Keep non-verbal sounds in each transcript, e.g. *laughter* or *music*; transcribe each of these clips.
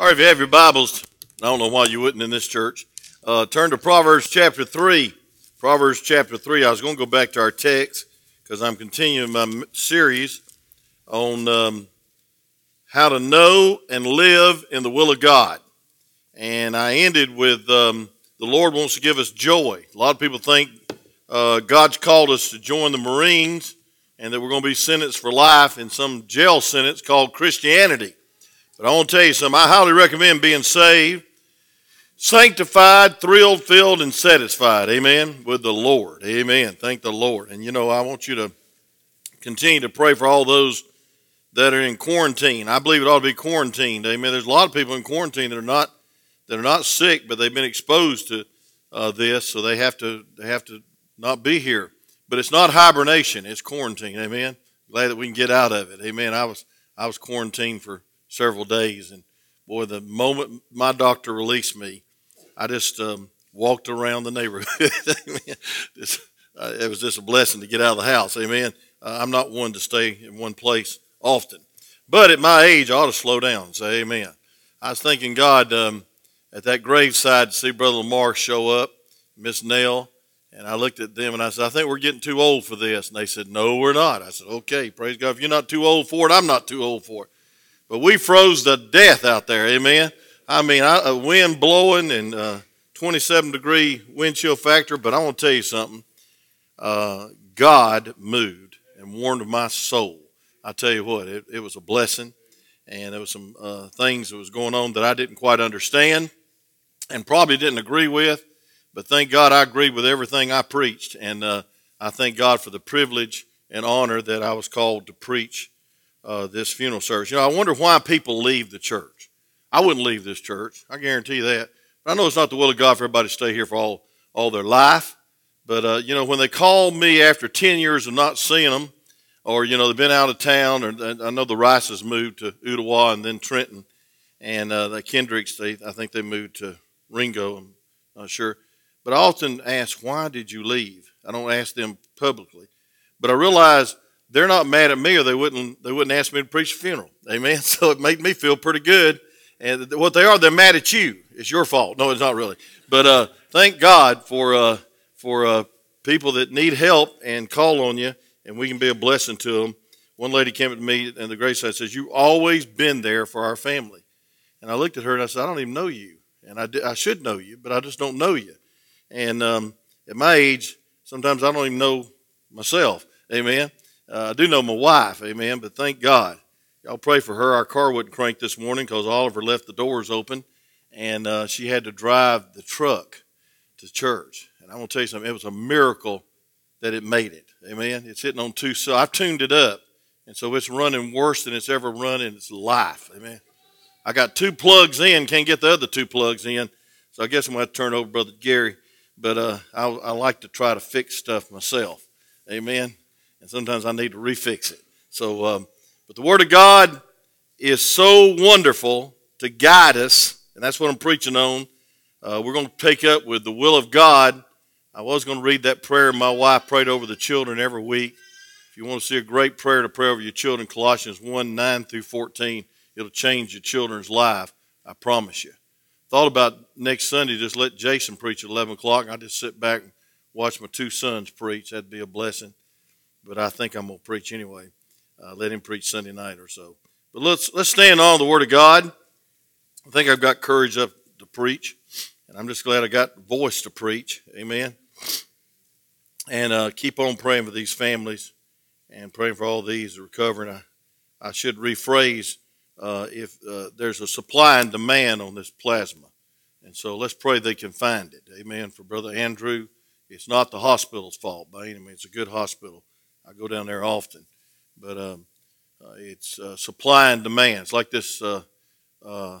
All right, if you have your Bibles, I don't know why you wouldn't in this church. Uh, turn to Proverbs chapter 3. Proverbs chapter 3. I was going to go back to our text because I'm continuing my series on um, how to know and live in the will of God. And I ended with um, the Lord wants to give us joy. A lot of people think uh, God's called us to join the Marines and that we're going to be sentenced for life in some jail sentence called Christianity. But I want to tell you something. I highly recommend being saved, sanctified, thrilled, filled, and satisfied. Amen. With the Lord. Amen. Thank the Lord. And you know, I want you to continue to pray for all those that are in quarantine. I believe it ought to be quarantined. Amen. There's a lot of people in quarantine that are not that are not sick, but they've been exposed to uh, this, so they have to they have to not be here. But it's not hibernation; it's quarantine. Amen. Glad that we can get out of it. Amen. I was I was quarantined for several days. And boy, the moment my doctor released me, I just um, walked around the neighborhood. *laughs* just, uh, it was just a blessing to get out of the house. Amen. Uh, I'm not one to stay in one place often. But at my age, I ought to slow down say amen. I was thanking God um, at that graveside to see Brother Lamar show up, Miss Nell, and I looked at them and I said, I think we're getting too old for this. And they said, No, we're not. I said, Okay, praise God. If you're not too old for it, I'm not too old for it. But we froze to death out there, amen. I mean, I, a wind blowing and uh, 27 degree wind chill factor. But I want to tell you something. Uh, God moved and warmed my soul. I tell you what, it, it was a blessing, and there was some uh, things that was going on that I didn't quite understand, and probably didn't agree with. But thank God I agreed with everything I preached, and uh, I thank God for the privilege and honor that I was called to preach uh, this funeral service. You know, I wonder why people leave the church. I wouldn't leave this church. I guarantee you that. But I know it's not the will of God for everybody to stay here for all, all their life. But, uh, you know, when they call me after 10 years of not seeing them, or, you know, they've been out of town, or I know the Rices moved to Ooltewah and then Trenton, and uh, the Kendricks, they, I think they moved to Ringo, I'm not sure. But I often ask, why did you leave? I don't ask them publicly. But I realize they're not mad at me or they wouldn't they wouldn't ask me to preach a funeral. Amen. *laughs* So it made me feel pretty good. And what they are, they're mad at you. It's your fault. No, it's not really. But uh, thank God for uh, for uh, people that need help and call on you, and we can be a blessing to them. One lady came up to me and the grace side says, "You've always been there for our family." And I looked at her and I said, "I don't even know you, and I, I should know you, but I just don't know you." And um, at my age, sometimes I don't even know myself. Amen. Uh, I do know my wife, amen, but thank God. Y'all pray for her. Our car wouldn't crank this morning because Oliver left the doors open and uh, she had to drive the truck to church. And I'm going to tell you something, it was a miracle that it made it. Amen. It's hitting on two, so I've tuned it up. And so it's running worse than it's ever run in its life. Amen. I got two plugs in, can't get the other two plugs in. So I guess I'm going to turn over Brother Gary. But uh, I, I like to try to fix stuff myself. Amen and sometimes I need to refix it. So, um, but the Word of God is so wonderful to guide us, and that's what I'm preaching on. Uh, we're going to take up with the will of God. I was going to read that prayer my wife prayed over the children every week. If you want to see a great prayer to pray over your children, Colossians 1 9 through 14, it'll change your children's life. I promise you. Thought about next Sunday, just let Jason preach at 11 o'clock. I just sit back and watch my two sons preach. That'd be a blessing but I think I'm going to preach anyway. Uh, let him preach Sunday night or so. But let's let's stand on the Word of God. I think I've got courage up to preach, and I'm just glad I got the voice to preach. Amen. And uh, keep on praying for these families and praying for all these recovering. I, I should rephrase uh, if uh, there's a supply and demand on this plasma. And so let's pray they can find it. Amen. For Brother Andrew, it's not the hospital's fault by any means. It's a good hospital. I go down there often, but um, uh, it's uh, supply and demand. It's like this. Uh, uh,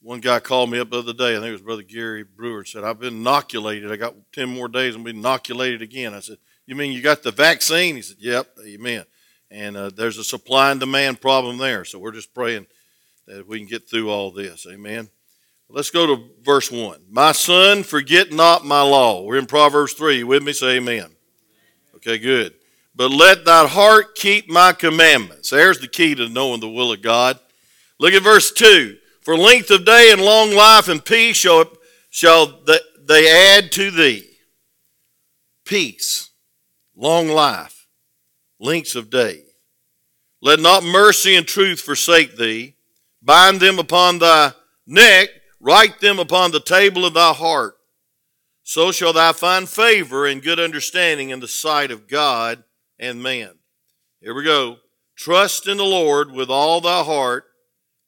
one guy called me up the other day. I think it was Brother Gary Brewer. Said I've been inoculated. I got ten more days and be inoculated again. I said, "You mean you got the vaccine?" He said, "Yep, amen." And uh, there's a supply and demand problem there. So we're just praying that we can get through all this. Amen. Let's go to verse 1. My son, forget not my law. We're in Proverbs 3. You with me? Say amen. Okay, good but let thy heart keep my commandments. There's the key to knowing the will of God. Look at verse 2. For length of day and long life and peace shall, shall they add to thee. Peace, long life, lengths of day. Let not mercy and truth forsake thee. Bind them upon thy neck, write them upon the table of thy heart. So shall thou find favor and good understanding in the sight of God and man. Here we go. Trust in the Lord with all thy heart.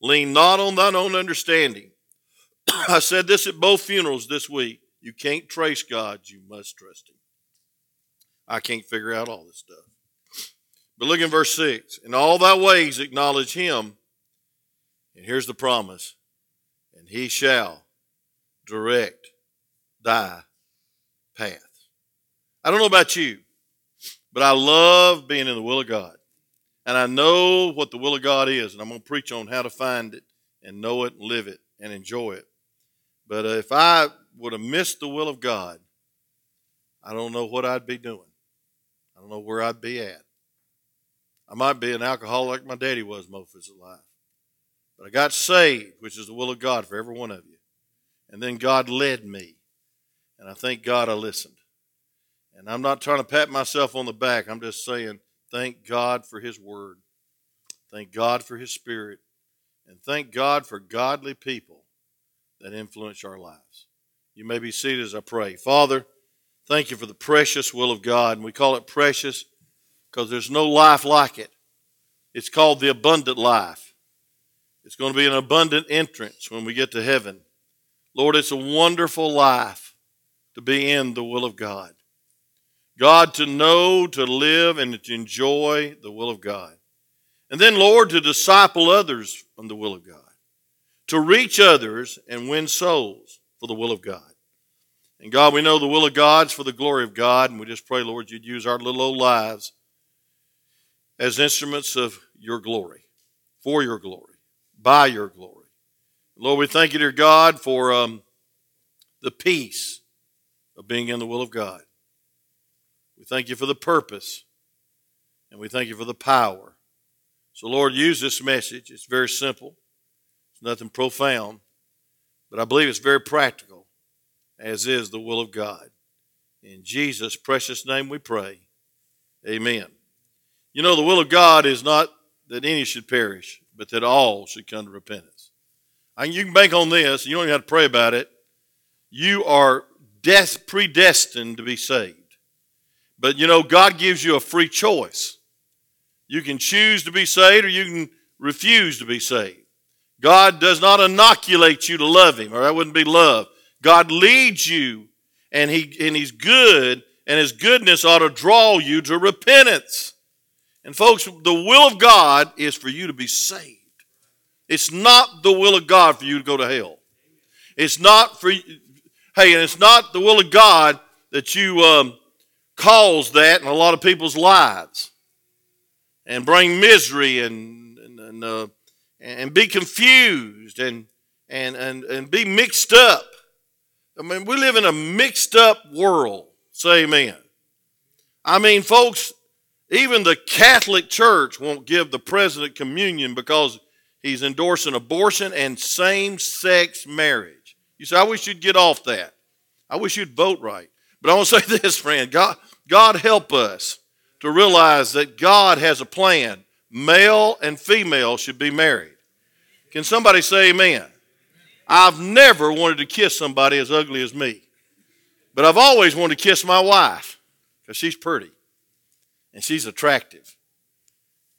Lean not on thine own understanding. *clears throat* I said this at both funerals this week. You can't trace God, you must trust Him. I can't figure out all this stuff. But look in verse 6 In all thy ways acknowledge him. And here's the promise and he shall direct thy path. I don't know about you, but I love being in the will of God. And I know what the will of God is, and I'm going to preach on how to find it and know it and live it and enjoy it. But uh, if I would have missed the will of God, I don't know what I'd be doing. I don't know where I'd be at. I might be an alcoholic like my daddy was most of his life. But I got saved, which is the will of God for every one of you. And then God led me. And I thank God I listened. And I'm not trying to pat myself on the back. I'm just saying, thank God for His Word. Thank God for His Spirit. And thank God for godly people that influence our lives. You may be seated as I pray. Father, thank you for the precious will of God. And we call it precious because there's no life like it. It's called the abundant life. It's going to be an abundant entrance when we get to heaven. Lord, it's a wonderful life to be in the will of God. God, to know, to live, and to enjoy the will of God. And then, Lord, to disciple others from the will of God. To reach others and win souls for the will of God. And God, we know the will of God's for the glory of God, and we just pray, Lord, you'd use our little old lives as instruments of your glory, for your glory, by your glory. Lord, we thank you, dear God, for um, the peace of being in the will of God. We thank you for the purpose, and we thank you for the power. So, Lord, use this message. It's very simple, it's nothing profound, but I believe it's very practical, as is the will of God. In Jesus' precious name we pray. Amen. You know, the will of God is not that any should perish, but that all should come to repentance. You can bank on this, you don't even have to pray about it. You are death predestined to be saved. But you know, God gives you a free choice. You can choose to be saved or you can refuse to be saved. God does not inoculate you to love Him, or that wouldn't be love. God leads you, and, he, and He's good, and His goodness ought to draw you to repentance. And folks, the will of God is for you to be saved. It's not the will of God for you to go to hell. It's not for hey, and it's not the will of God that you um, cause that in a lot of people's lives and bring misery and and, and, uh, and be confused and, and and and be mixed up. I mean, we live in a mixed up world. Say amen. I mean, folks, even the Catholic Church won't give the president communion because he's endorsing abortion and same sex marriage. You say, I wish you'd get off that. I wish you'd vote right. But I want to *laughs* say this, friend God, God help us to realize that God has a plan. Male and female should be married. Can somebody say amen? I've never wanted to kiss somebody as ugly as me, but I've always wanted to kiss my wife because she's pretty and she's attractive.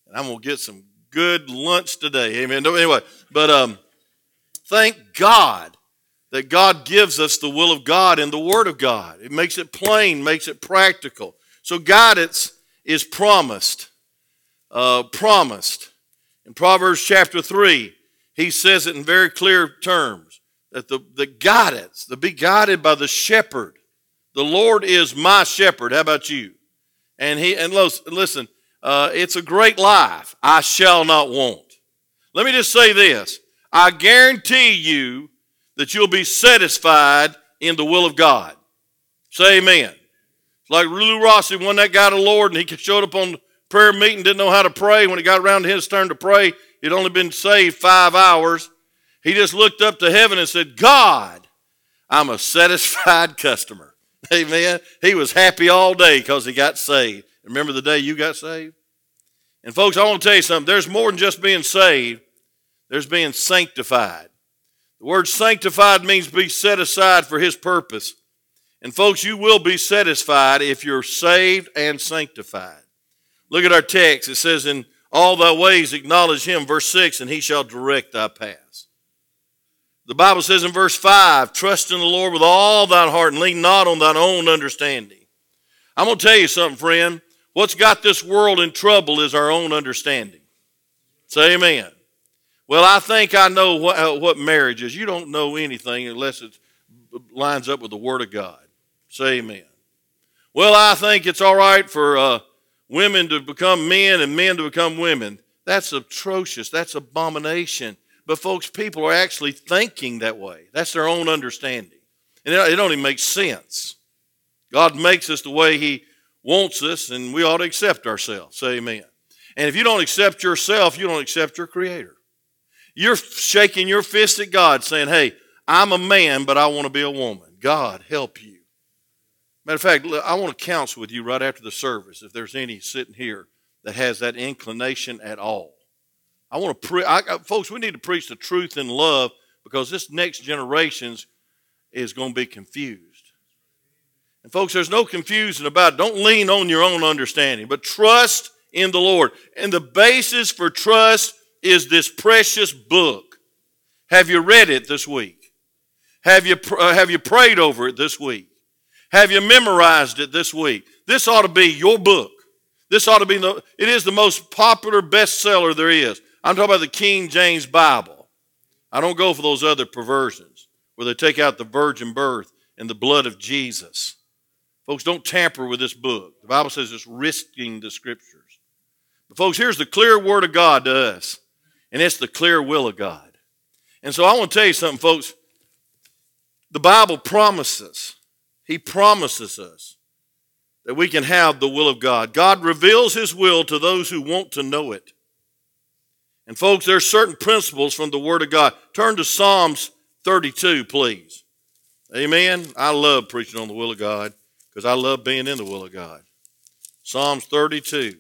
And I'm going to get some good lunch today. Amen. Anyway, but um, thank God that God gives us the will of God and the Word of God. It makes it plain, makes it practical. So guidance is promised. Uh, promised. In Proverbs chapter 3, he says it in very clear terms that the, the guidance, to be guided by the shepherd. The Lord is my shepherd. How about you? And he and listen, uh, it's a great life. I shall not want. Let me just say this: I guarantee you that you'll be satisfied in the will of God. Say Amen. Like Lou Rossi, when that guy to the Lord, and he showed up on prayer meeting, didn't know how to pray. When it got around to his turn to pray, he'd only been saved five hours. He just looked up to heaven and said, God, I'm a satisfied *laughs* customer. Amen. He was happy all day because he got saved. Remember the day you got saved? And folks, I want to tell you something. There's more than just being saved. There's being sanctified. The word sanctified means be set aside for his purpose. And folks, you will be satisfied if you're saved and sanctified. Look at our text. It says, In all thy ways acknowledge him, verse 6, and he shall direct thy paths. The Bible says in verse 5, Trust in the Lord with all thine heart and lean not on thine own understanding. I'm going to tell you something, friend. What's got this world in trouble is our own understanding. Say amen. Well, I think I know what, uh, what marriage is. You don't know anything unless it lines up with the Word of God. Say amen. Well, I think it's all right for uh, women to become men and men to become women. That's atrocious. That's abomination. But folks, people are actually thinking that way. That's their own understanding. And it don't even make sense. God makes us the way He wants us, and we ought to accept ourselves. Say amen. And if you don't accept yourself, you don't accept your Creator. You're shaking your fist at God saying, Hey, I'm a man, but I want to be a woman. God, help you. Matter of fact, I want to counsel with you right after the service if there's any sitting here that has that inclination at all. I want to folks, we need to preach the truth in love because this next generation's is going to be confused. And folks, there's no confusion about it. Don't lean on your own understanding, but trust in the Lord. And the basis for trust is this precious book. Have you read it this week? Have you, uh, have you prayed over it this week? Have you memorized it this week? This ought to be your book. This ought to be the, it is the most popular bestseller there is. I'm talking about the King James Bible. I don't go for those other perversions where they take out the virgin birth and the blood of Jesus. Folks, don't tamper with this book. The Bible says it's risking the scriptures. But folks, here's the clear word of God to us and it's the clear will of God. And so I want to tell you something, folks. The Bible promises, He promises us that we can have the will of God. God reveals His will to those who want to know it. And folks, there are certain principles from the Word of God. Turn to Psalms 32, please. Amen. I love preaching on the will of God because I love being in the will of God. Psalms 32.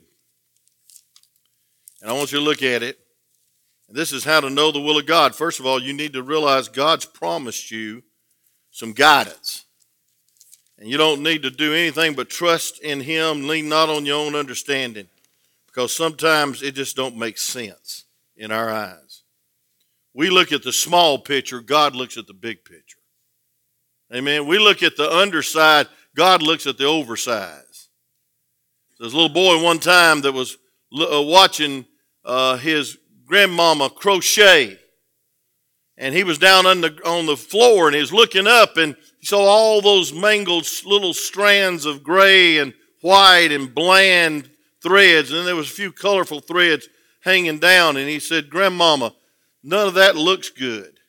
And I want you to look at it. And this is how to know the will of God. First of all, you need to realize God's promised you some guidance. And you don't need to do anything but trust in Him, lean not on your own understanding, because sometimes it just don't make sense in our eyes. We look at the small picture, God looks at the big picture. Amen. We look at the underside, God looks at the oversize. There's a little boy one time that was uh, watching uh, his grandmama crochet. And he was down on the, on the floor and he was looking up and he saw all those mangled little strands of gray and white and bland threads. And then there was a few colorful threads hanging down. And he said, Grandmama, none of that looks good.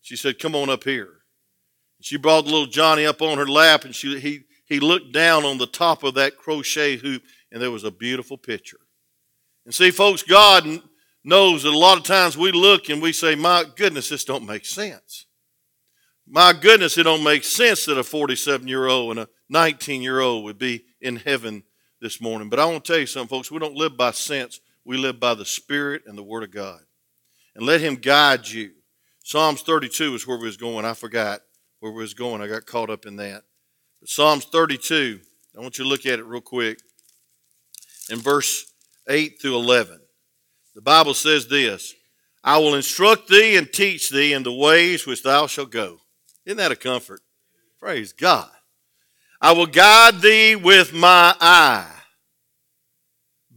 She said, Come on up here. She brought little Johnny up on her lap and she, he, he looked down on the top of that crochet hoop and there was a beautiful picture. And see, folks, God knows that a lot of times we look and we say, my goodness, this don't make sense. My goodness, it don't make sense that a 47 year old and a 19 year old would be in heaven this morning. But I want to tell you something, folks. We don't live by sense. We live by the Spirit and the Word of God. And let Him guide you. Psalms 32 is where we was going. I forgot where we was going. I got caught up in that. But Psalms 32, I want you to look at it real quick. In verse 8 through 11. The Bible says this I will instruct thee and teach thee in the ways which thou shalt go. Isn't that a comfort? Praise God. I will guide thee with my eye.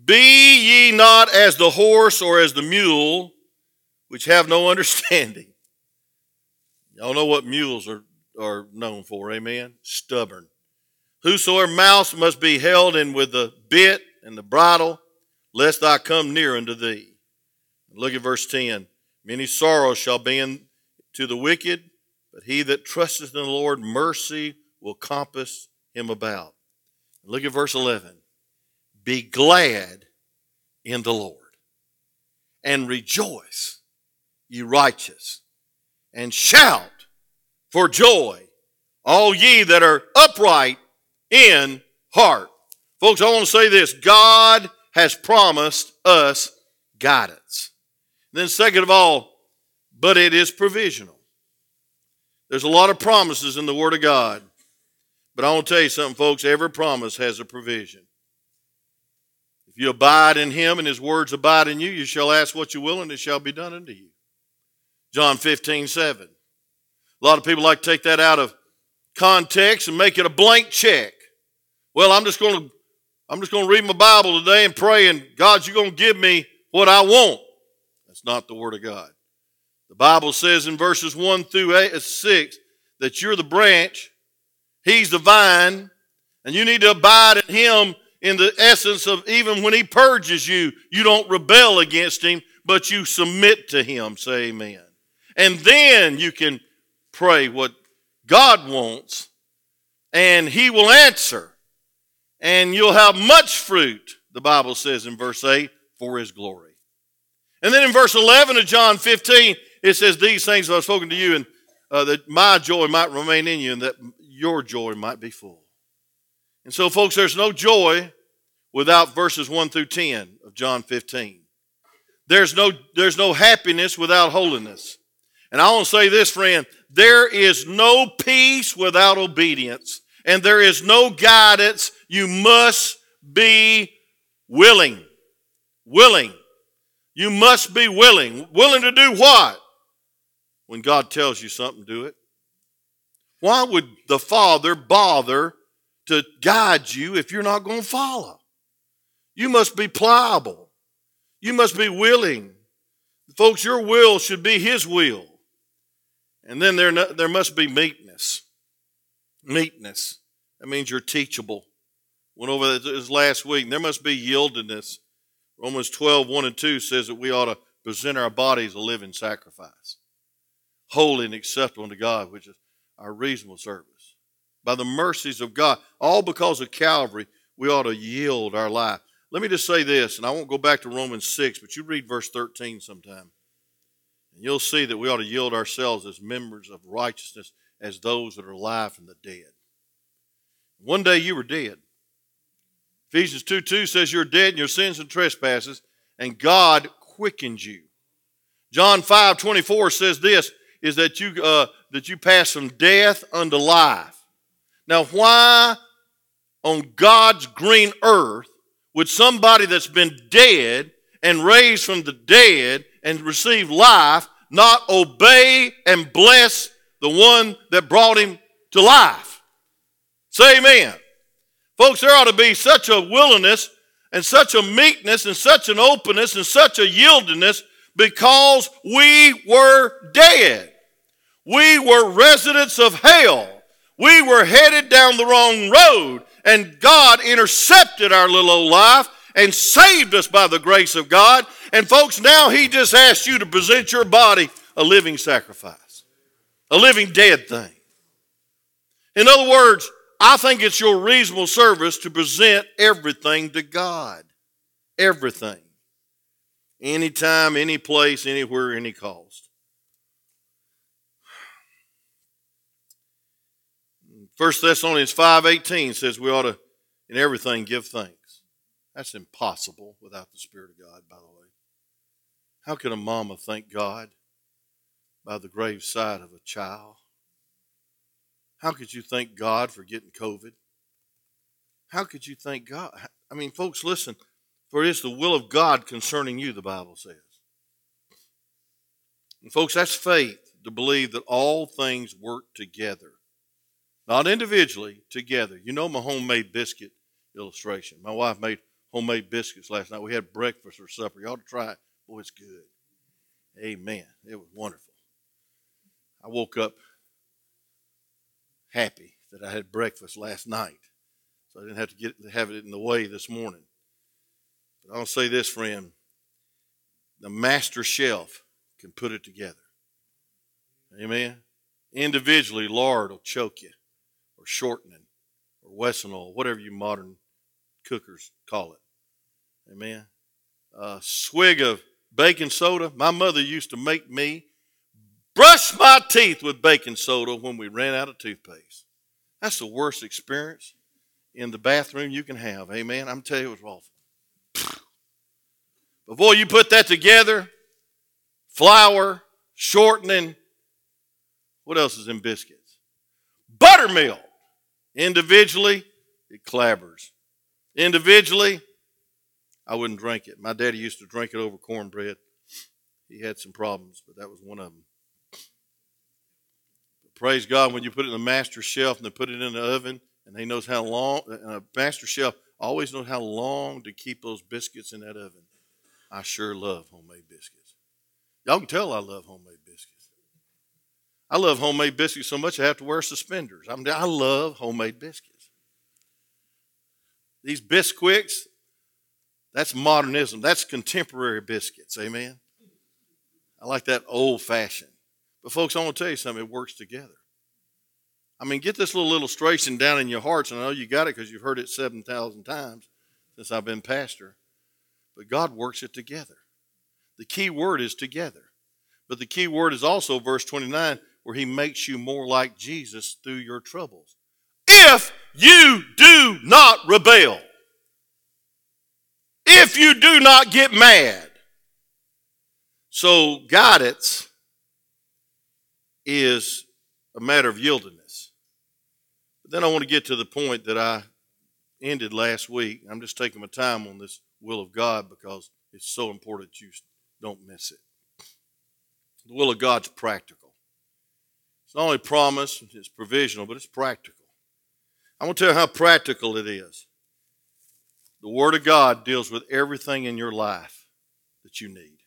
Be ye not as the horse or as the mule, which have no *laughs* understanding. Y'all know what mules are, are known for, amen? Stubborn. Whosoever mouse must be held in with the bit and the bridle, lest I come near unto thee. Look at verse 10. Many sorrows shall be in to the wicked, but he that trusteth in the Lord, mercy will compass him about. Look at verse 11. Be glad in the Lord and rejoice, ye righteous, and shout for joy, all ye that are upright in heart. Folks, I want to say this God has promised us guidance. Then, second of all, but it is provisional. There's a lot of promises in the Word of God. But I want to tell you something, folks. Every promise has a provision. If you abide in Him and His words abide in you, you shall ask what you will, and it shall be done unto you. John 15, 7. A lot of people like to take that out of context and make it a blank check. Well, I'm just going to I'm just going to read my Bible today and pray, and God, you're going to give me what I want. That's not the Word of God. The Bible says in verses 1 through eight, uh, 6 that you're the branch, He's the vine, and you need to abide in Him in the essence of even when He purges you, you don't rebel against Him, but you submit to Him. Say amen. And then you can pray what God wants, and He will answer and you'll have much fruit, the Bible says in verse 8, for his glory. And then in verse 11 of John 15, it says, These things I've spoken to you, and uh, that my joy might remain in you, and that your joy might be full. And so, folks, there's no joy without verses 1 through 10 of John 15. There's no, there's no happiness without holiness. And I want to say this, friend there is no peace without obedience, and there is no guidance you must be willing. Willing. You must be willing. Willing to do what? When God tells you something, do it. Why would the Father bother to guide you if you're not going to follow? You must be pliable. You must be willing. Folks, your will should be His will. And then there, there must be meekness. Meekness. That means you're teachable. Went over this last week. There must be yieldedness. Romans 12, 1 and 2 says that we ought to present our bodies a living sacrifice, holy and acceptable unto God, which is our reasonable service. By the mercies of God, all because of Calvary, we ought to yield our life. Let me just say this, and I won't go back to Romans 6, but you read verse 13 sometime. And you'll see that we ought to yield ourselves as members of righteousness as those that are alive from the dead. One day you were dead. Ephesians 2 2 says you're dead in your sins and trespasses, and God quickened you. John 5 24 says this is that you uh, that you pass from death unto life. Now, why on God's green earth would somebody that's been dead and raised from the dead and received life not obey and bless the one that brought him to life? Say amen. Folks, there ought to be such a willingness and such a meekness and such an openness and such a yieldedness because we were dead. We were residents of hell. We were headed down the wrong road, and God intercepted our little old life and saved us by the grace of God. And folks, now He just asks you to present your body a living sacrifice, a living dead thing. In other words, I think it's your reasonable service to present everything to God. Everything. Anytime, any place, anywhere, any cost. 1 Thessalonians 5.18 says we ought to, in everything, give thanks. That's impossible without the Spirit of God, by the way. How can a mama thank God by the grave side of a child? How could you thank God for getting COVID? How could you thank God? I mean, folks, listen. For it is the will of God concerning you, the Bible says. And folks, that's faith to believe that all things work together. Not individually, together. You know my homemade biscuit illustration. My wife made homemade biscuits last night. We had breakfast or supper. You ought to try it. Boy, it's good. Amen. It was wonderful. I woke up happy that I had breakfast last night. So I didn't have to get have it in the way this morning. But I'll say this, friend. The master shelf can put it together. Amen. Individually, lard will choke you, or shortening, or Wesson oil, whatever you modern cookers call it. Amen. A swig of baking soda. My mother used to make me brush my teeth with baking soda when we ran out of toothpaste. That's the worst experience in the bathroom you can have. Amen. I'm telling you, it was awful. Before you put that together, flour, shortening, what else is in biscuits? Buttermilk. Individually, it clabbers. Individually, I wouldn't drink it. My daddy used to drink it over cornbread. He had some problems, but that was one of them. Praise God, when you put it in the master shelf and they put it in the oven, and he knows how long, And a master shelf always knows how long to keep those biscuits in that oven. I sure love homemade biscuits. Y'all can tell I love homemade biscuits. I love homemade biscuits so much I have to wear suspenders. I'm, I love homemade biscuits. These Bisquicks, that's modernism. That's contemporary biscuits. Amen. I like that old fashioned. But folks, I want to tell you something. It works together. I mean, get this little illustration down in your hearts, and I know you got it because you've heard it 7,000 times since I've been pastor. But God works it together. The key word is together. But the key word is also verse 29, where He makes you more like Jesus through your troubles. If you do not rebel, if you do not get mad. So, guidance is a matter of yieldedness. But then I want to get to the point that I ended last week. I'm just taking my time on this will of God because it's so important that you don't miss it. The will of God's practical. It's not only promise, it's provisional, but it's practical. I want to tell you how practical it is. The Word of God deals with everything in your life that you need.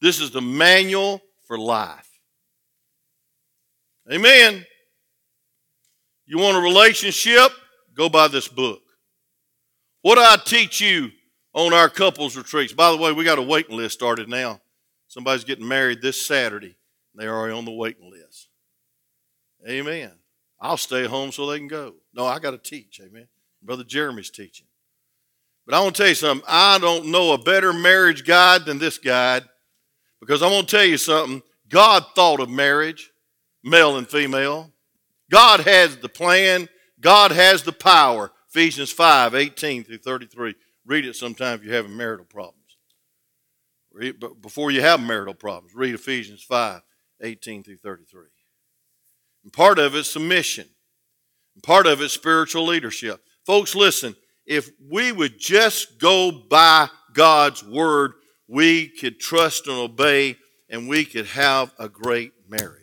This is the manual for life. Amen. You want a relationship? Go buy this book. What do I teach you on our couples retreats? By the way, we got a waiting list started now. Somebody's getting married this Saturday. They're on the waiting list. Amen. I'll stay home so they can go. No, I got to teach. Amen. Brother Jeremy's teaching. But I want to tell you something. I don't know a better marriage guide than this guide because I'm going to tell you something. God thought of marriage, male and female. God has the plan. God has the power. Ephesians 5 18 through 33. Read it sometime if you're having marital problems. Read, but before you have marital problems, read Ephesians 5 18 through 33. And part of it's submission, and part of it's spiritual leadership. Folks, listen, if we would just go by God's word, we could trust and obey and we could have a great marriage.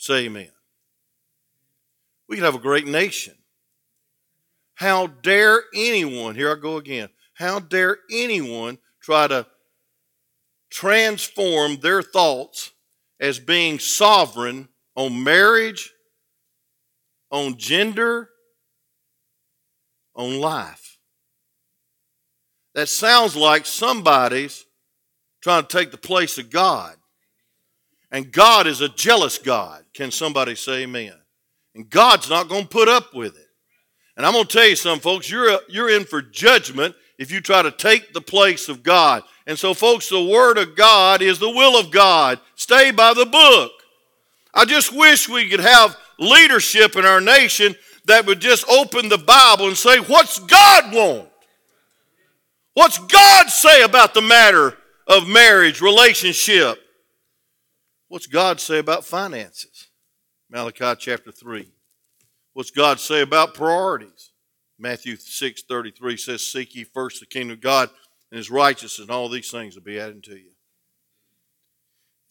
Say amen. We could have a great nation. How dare anyone, here I go again, how dare anyone try to transform their thoughts as being sovereign on marriage, on gender, on life. That sounds like somebody's trying to take the place of God. And God is a jealous God. Can somebody say amen? And God's not going to put up with it. And I'm going to tell you some folks, you're, you're in for judgment if you try to take the place of God. And so, folks, the Word of God is the will of God. Stay by the book. I just wish we could have leadership in our nation that would just open the Bible and say, What's God want? What's God say about the matter of marriage, relationship? What's God say about finances? Malachi chapter 3. What's God say about priorities? Matthew 6 33 says, Seek ye first the kingdom of God and his righteousness, and all these things will be added to you.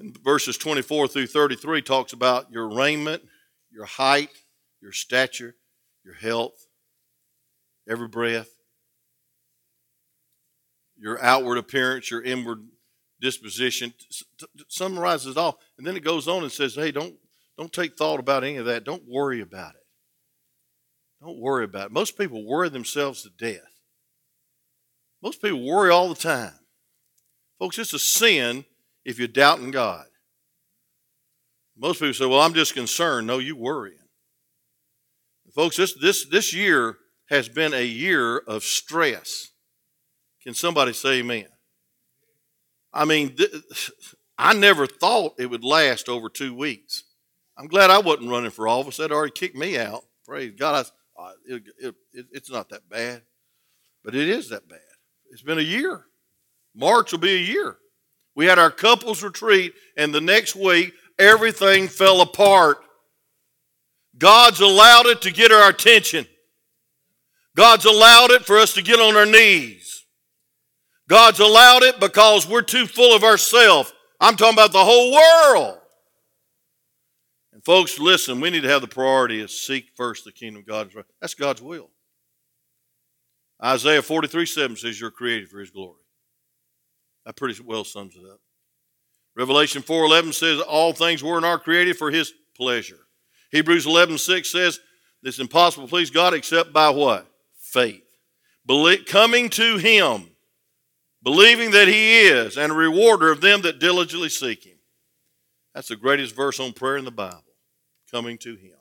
And verses 24 through 33 talks about your raiment, your height, your stature, your health, every breath, your outward appearance, your inward disposition. Summarizes it all. And then it goes on and says, hey, don't, don't take thought about any of that. Don't worry about it. Don't worry about it. Most people worry themselves to death. Most people worry all the time. Folks, it's a sin if you're doubting God. Most people say, well, I'm just concerned. No, you worrying. Folks, this, this, this year has been a year of stress. Can somebody say amen? I mean, th- I never thought it would last over two weeks. I'm glad I wasn't running for office. They'd already kicked me out. Praise God. I, it, it, it, it's not that bad, but it is that bad. It's been a year. March will be a year. We had our couples retreat, and the next week, everything fell apart. God's allowed it to get our attention. God's allowed it for us to get on our knees. God's allowed it because we're too full of ourselves. I'm talking about the whole world. And folks, listen, we need to have the priority of seek first the kingdom of God. That's God's will. Isaiah 43 7 says you're created for his glory. That pretty well sums it up. Revelation 4:11 says all things were and are created for his pleasure. Hebrews 11:6 says it's impossible to please God except by what? Faith. Coming to him, believing that he is and a rewarder of them that diligently seek him. That's the greatest verse on prayer in the Bible coming to Him,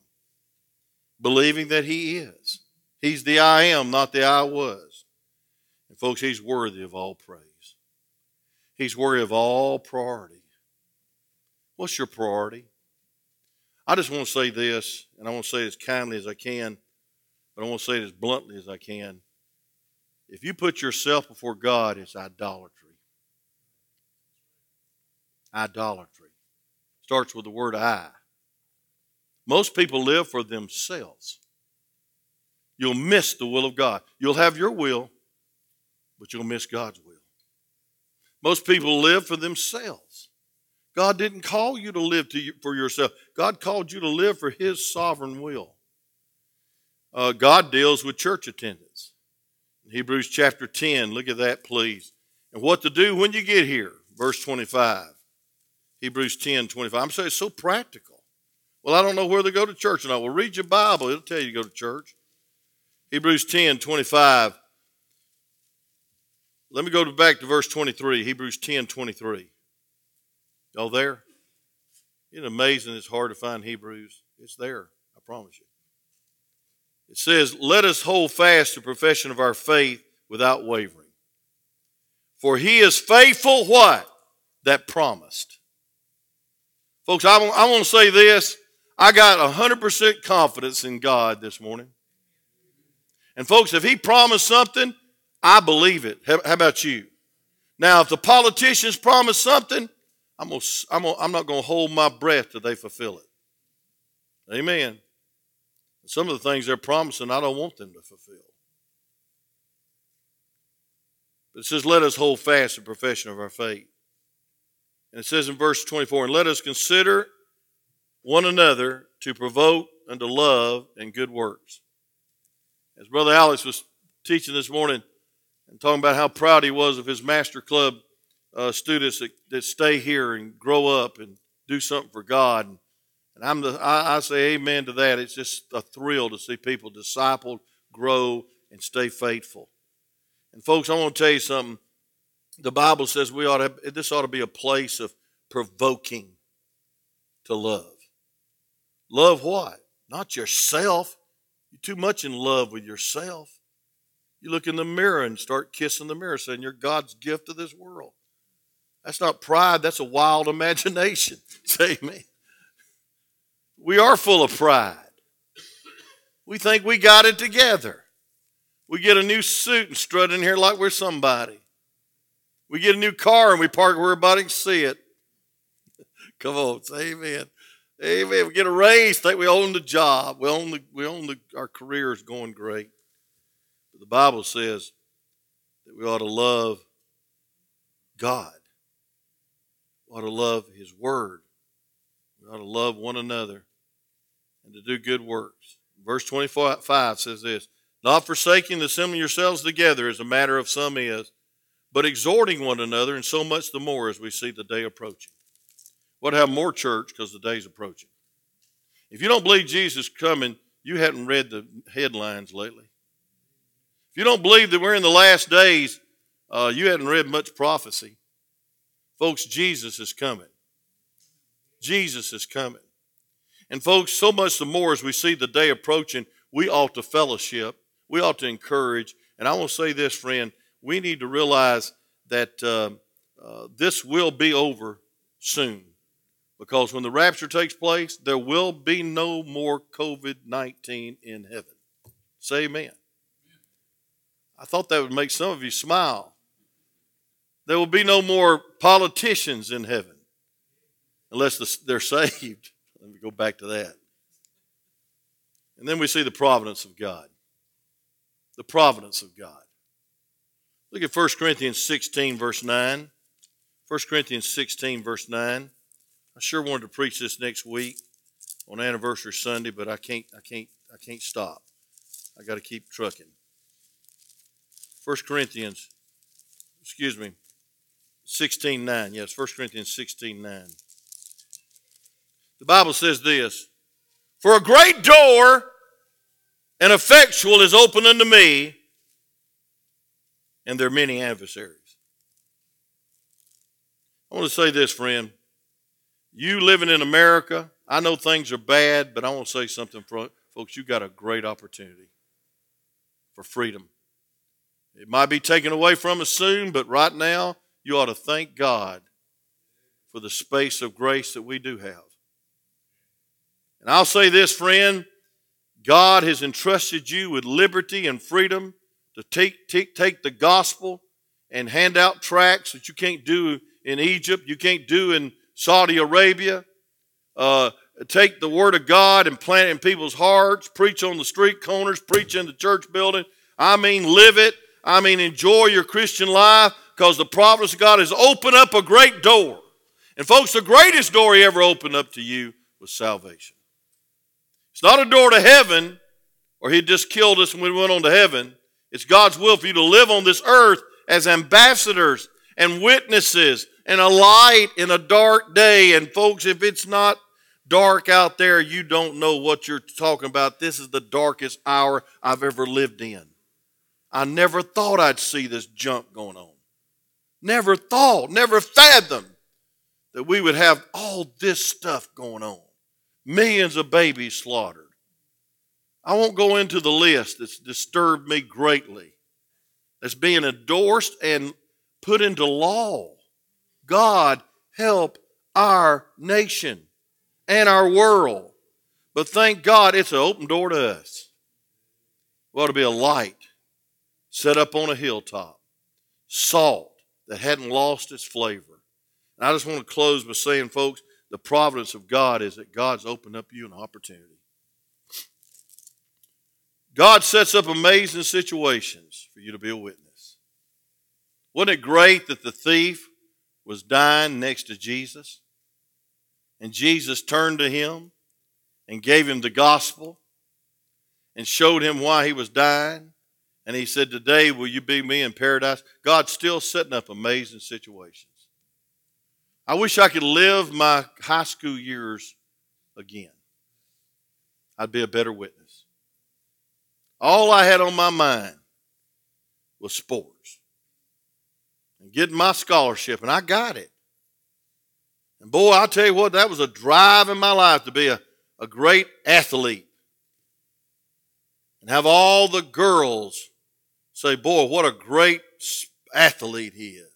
believing that He is. He's the I am, not the I was. And folks, He's worthy of all praise. He's worthy of all priority. What's your priority? I just want to say this, and I want to say it as kindly as I can, but I want to say it as bluntly as I can. If you put yourself before God, it's idolatry. Idolatry. Starts with the word I. Most people live for themselves. You'll miss the will of God. You'll have your will, but you'll miss God's will. Most people live for themselves. God didn't call you to live to you, for yourself. God called you to live for His sovereign will. Uh, God deals with church attendance. Hebrews chapter 10, look at that, please. And what to do when you get here, verse 25. Hebrews 10, 25. I'm saying it's so practical. Well, I don't know where to go to church or not. Well, read your Bible. It'll tell you to go to church. Hebrews 10 25. Let me go back to verse 23. Hebrews 10 23. Y'all there? Isn't amazing it's hard to find Hebrews? It's there, I promise you. It says, Let us hold fast the profession of our faith without wavering. For he is faithful, what? That promised. Folks, I want, I want to say this. I got 100% confidence in God this morning. And folks, if He promised something, I believe it. How, about you? Now, if the politicians promise something, I'm, gonna, I'm, gonna, I'm not going to hold my breath till they fulfill it. Amen. Some of the things they're promising, I don't want them to fulfill. But it says, Let us hold fast the profession of our faith. And it says in verse 24, And let us consider one another to provoke unto love and good works. As Brother Alex was teaching this morning and talking about how proud he was of his Master Club uh, students that, that stay here and grow up and do something for God. And, and I'm the, I, I say amen to that. It's just a thrill to see people discipled, grow, and stay faithful. And folks, I want to tell you something. The Bible says we ought to, this ought to be a place of provoking to love. Love what? Not yourself. You're too much in love with yourself. You look in the mirror and start kissing the mirror, saying you're God's gift to this world. That's not pride, that's a wild *laughs* imagination. Say me. We are full of pride. We think we got it together. We get a new suit and strut in here like we're somebody. We get a new car and we park where everybody can see it. *laughs* Come on, say amen. Amen. We get a raise, think we own the job. We own the, we own the, our career is going great. But the Bible says that we ought to love God. We ought to love His Word. We ought to love one another and to do good works. Verse 25 says this Not forsaking the assembling yourselves together as a matter of some is, but exhorting one another, and so much the more as we see the day approaching. We'll have more church because the day's approaching. If you don't believe Jesus is coming, you haven't read the headlines lately. If you don't believe that we're in the last days, uh, you hadn't read much prophecy. Folks, Jesus is coming. Jesus is coming. And folks, so much the more as we see the day approaching, we ought to fellowship. We ought to encourage. And I to say this, friend, we need to realize that uh, uh, this will be over soon. Because when the rapture takes place, there will be no more COVID 19 in heaven. Say amen. I thought that would make some of you smile. There will be no more politicians in heaven unless they're *laughs* saved. Let me go back to that. And then we see the providence of God. The providence of God. Look at 1 Corinthians 16, verse 9. 1 Corinthians 16, verse 9. I sure wanted to preach this next week on anniversary Sunday, but I can't, I can't, I can't stop. I got to keep trucking. 1 Corinthians, excuse me, 16, 9. Yes, 1 Corinthians 16, 9. The Bible says this For a great door and effectual is open unto me, and there are many adversaries. I want to say this, friend. You living in America, I know things are bad, but I want to say something, folks. You got a great opportunity for freedom. It might be taken away from us soon, but right now, you ought to thank God for the space of grace that we do have. And I'll say this, friend God has entrusted you with liberty and freedom to take, take, take the gospel and hand out tracts that you can't do in Egypt, you can't do in Saudi Arabia. Uh, take the Word of God and plant it in people's hearts, preach on the street corners, preach in the church building. I mean, live it. I mean, enjoy your Christian life because the providence of God has opened up a great door. And, folks, the greatest door He ever opened up to you was salvation. It's not a door to heaven, or He'd just killed us and we went on to heaven. It's God's will for you to live on this earth as ambassadors and witnesses and a light in a dark day. And folks, if it's not dark out there, you don't know what you're talking about. This is the darkest hour I've ever lived in. I never thought I'd see this junk going on. Never thought, never fathomed that we would have all this stuff going on. Millions of babies slaughtered. I won't go into the list that's disturbed me greatly. That's being endorsed and put into law. God help our nation and our world. But thank God it's an open door to us. We ought to be a light set up on a hilltop, salt that hadn't lost its flavor. And I just want to close by saying, folks, the providence of God is that God's opened up you an opportunity. God sets up amazing situations for you to be a witness. Wasn't it great that the thief was dying next to Jesus. And Jesus turned to him and gave him the gospel and showed him why he was dying. And he said, Today will you be me in paradise? God's still setting up amazing situations. I wish I could live my high school years again. I'd be a better witness. All I had on my mind was sports and getting my scholarship, and I got it. And boy, I'll tell you what, that was a drive in my life to be a, a great athlete. And have all the girls say, boy, what a great athlete he is.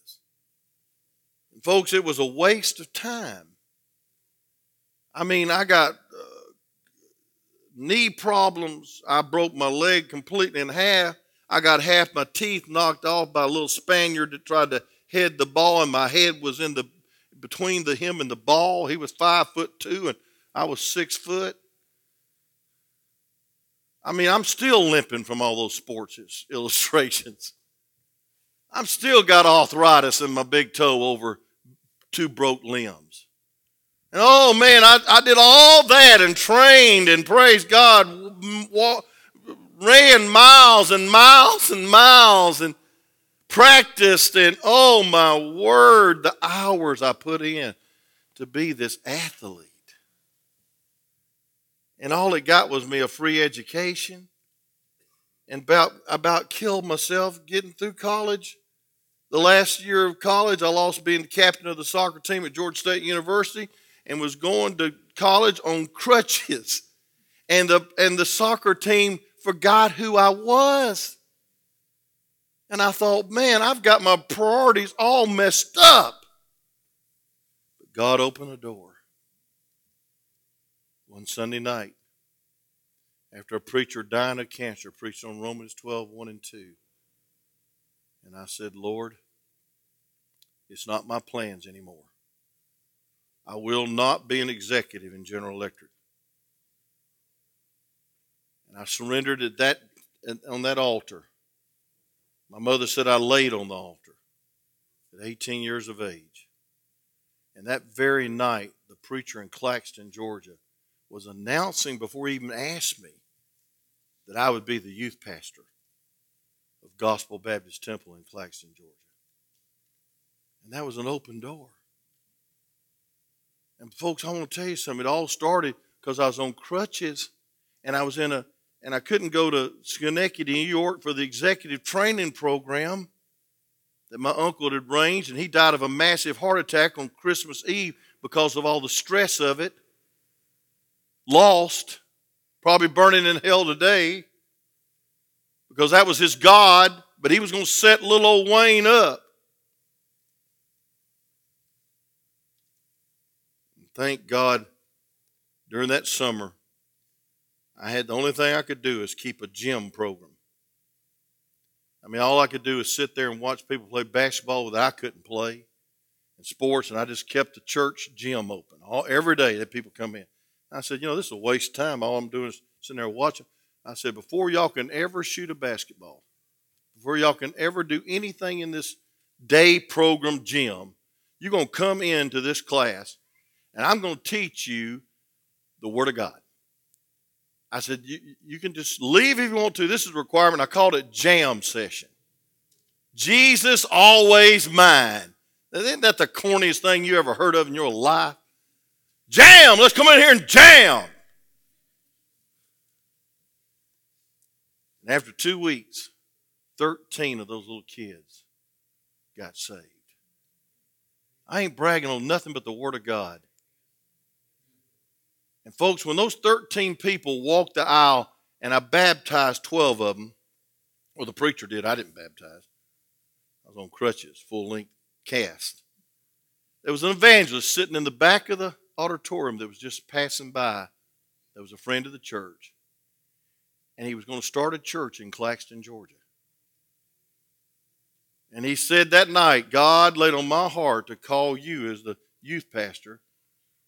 Folks, it was a waste of time. I mean, I got uh, knee problems. I broke my leg completely in half. I got half my teeth knocked off by a little Spaniard that tried to head the ball, and my head was in the between the him and the ball. He was five foot two, and I was six foot. I mean, I'm still limping from all those sports *laughs* illustrations. I'm still got arthritis in my big toe over two broke limbs. And oh man, I, I did all that and trained and praise God, ran miles and miles and miles and practiced and oh my word, the hours I put in to be this athlete. And all it got was me a free education and about about killed myself getting through college. The last year of college, I lost being the captain of the soccer team at Georgia State University and was going to college on crutches. And the and the soccer team forgot who I was. And I thought, man, I've got my priorities all messed up. But God opened a door one Sunday night after a preacher dying of cancer preached on Romans 12, 1 and 2. And I said, Lord, it's not my plans anymore. I will not be an executive in General Electric. And I surrendered at that on that altar. My mother said I laid on the altar at 18 years of age. And that very night, the preacher in Claxton, Georgia, was announcing before he even asked me that I would be the youth pastor of Gospel Baptist Temple in Claxton, Georgia. And that was an open door. And folks, I want to tell you something. It all started because I was on crutches and I was in a and I couldn't go to Schenectady, New York for the executive training program that my uncle had arranged, and he died of a massive heart attack on Christmas Eve because of all the stress of it. Lost, probably burning in hell today because that was his God, but he was going to set little old Wayne up. Thank God during that summer, I had the only thing I could do is keep a gym program. I mean, all I could do is sit there and watch people play basketball that I couldn't play and sports, and I just kept the church gym open all every day that people come in. I said, you know, this is a waste of time. All I'm doing is sitting there watching. I said, before y'all can ever shoot a basketball, before y'all can ever do anything in this day program gym, you're going to come into this class and I'm going to teach you the Word of God. I said, you, you can just leave if you want to. This is a requirement. I called it jam session. Jesus always mine. Isn't that the corniest thing you ever heard of in your life? Jam! Let's come in here and jam! And after two weeks, 13 of those little kids got saved. I ain't bragging on nothing but the Word of God. And folks, when those 13 people walked the aisle and I baptized 12 of them, or the preacher did, I didn't baptize. I was on crutches, full length cast. There was an evangelist sitting in the back of the auditorium that was just passing by, that was a friend of the church. And he was going to start a church in Claxton, Georgia. And he said that night, God laid on my heart to call you as the youth pastor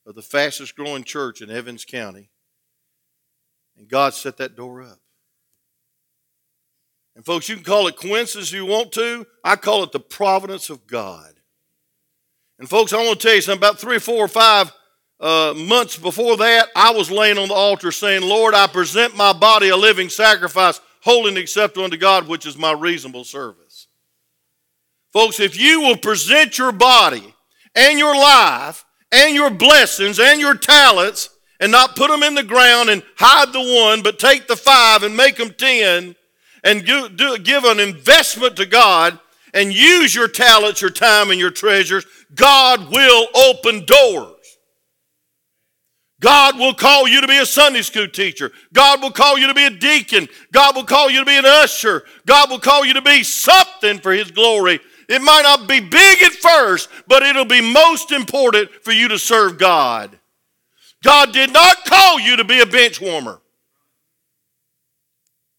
of the fastest growing church in Evans County. And God set that door up. And folks, you can call it coincidence if you want to. I call it the providence of God. And folks, I want to tell you something. About three, four, or five uh, months before that, I was laying on the altar saying, Lord, I present my body a living sacrifice, holy and acceptable unto God, which is my reasonable service. Folks, if you will present your body and your life and your blessings and your talents and not put them in the ground and hide the one, but take the five and make them ten and do, do, give an investment to God and use your talents, your time, and your treasures, God will open doors. God will call you to be a Sunday school teacher. God will call you to be a deacon. God will call you to be an usher. God will call you to be something for His glory it might not be big at first, but it'll be most important for you to serve God. God did not call you to be a bench warmer.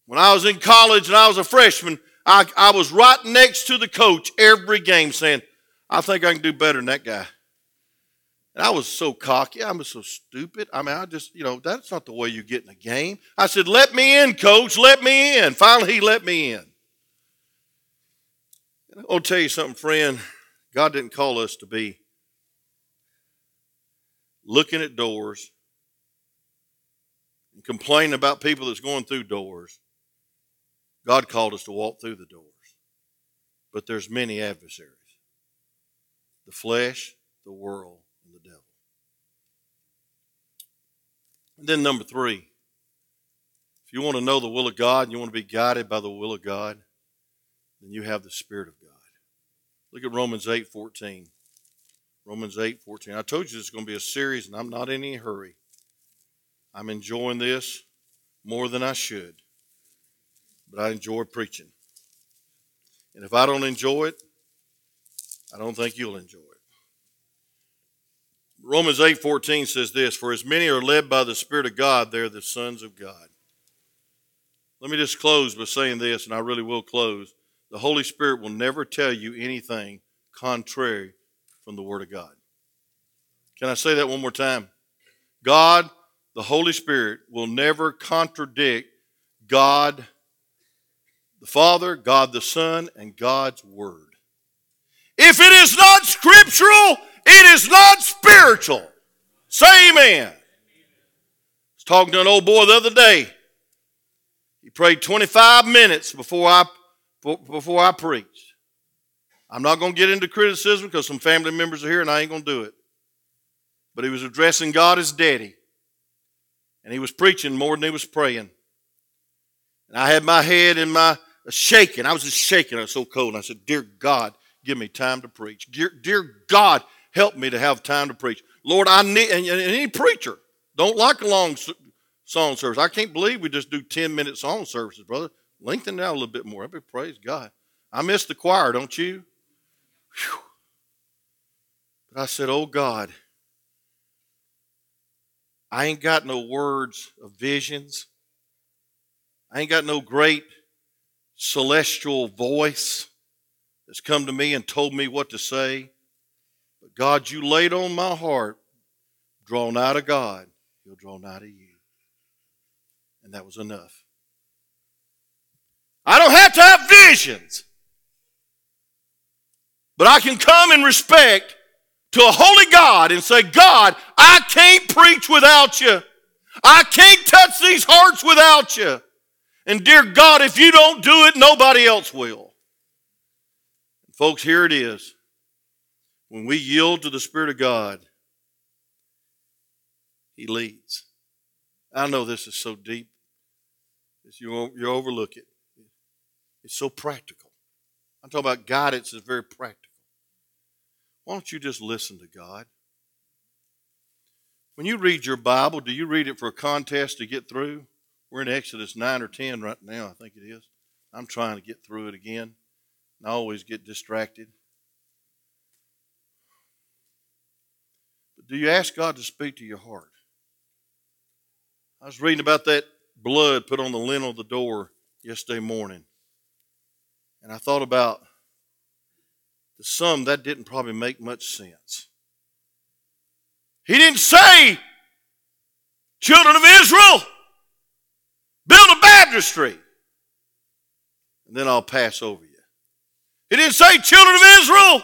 When I was in college and I was a freshman, I, I was right next to the coach every game saying, I think I can do better than that guy. And I was so cocky. I was so stupid. I mean, I just, you know, that's not the way you get in a game. I said, Let me in, coach. Let me in. Finally, he let me in. I'll tell you something, friend. God didn't call us to be looking at doors and complaining about people that's going through doors. God called us to walk through the doors. But there's many adversaries. The flesh, the world, and the devil. And then number three, if you want to know the will of God and you want to be guided by the will of God, then you have the Spirit of God. Look at Romans 8 14. Romans 8 14. I told you this is going to be a series, and I'm not in any hurry. I'm enjoying this more than I should, but I enjoy preaching. And if I don't enjoy it, I don't think you'll enjoy it. Romans 8:14 says this, "For as many are led by the Spirit of God, they're the sons of God." Let me just close by saying this, and I really will close. The Holy Spirit will never tell you anything contrary from the Word of God. Can I say that one more time? God, the Holy Spirit, will never contradict God the Father, God the Son, and God's Word. If it is not scriptural, it is not spiritual. Say amen. I was talking to an old boy the other day. He prayed 25 minutes before I, before I preach. I'm not going to get into criticism because some family members are here and I ain't going to do it. But he was addressing God as daddy. And he was preaching more than he was praying. And I had my head in my shaking. I was just shaking. I was so cold. And I said, Dear God, give me time to preach. Dear, dear God, help me to have time to preach. Lord, I need, and, and any preacher don't like a long song service. I can't believe we just do 10 minute song services, brother. Lengthen it out a little bit more. I would praise God. I miss the choir, don't you? Whew. But I said, Oh God, I ain't got no words of visions. I ain't got no great celestial voice that's come to me and told me what to say. But God, you laid on my heart, draw nigh to God, He'll draw nigh to you. And that was enough. I don't have to have visions, but I can come in respect to a holy God and say, God, I can't preach without you. I can't touch these hearts without you. And dear God, if you don't do it, nobody else will. Folks, here it is. When we yield to the Spirit of God, He leads. I know this is so deep. You, you overlook it. It's so practical. I'm talking about guidance is very practical. Why don't you just listen to God? When you read your Bible, do you read it for a contest to get through? We're in Exodus 9 or 10 right now, I think it is. I'm trying to get through it again. And I always get distracted. But do you ask God to speak to your heart? I was reading about that blood put on the lintel of the door yesterday morning. And I thought about to some that didn't probably make much sense. He didn't say, children of Israel, build a baptistry, and then I'll pass over you. He didn't say, children of Israel,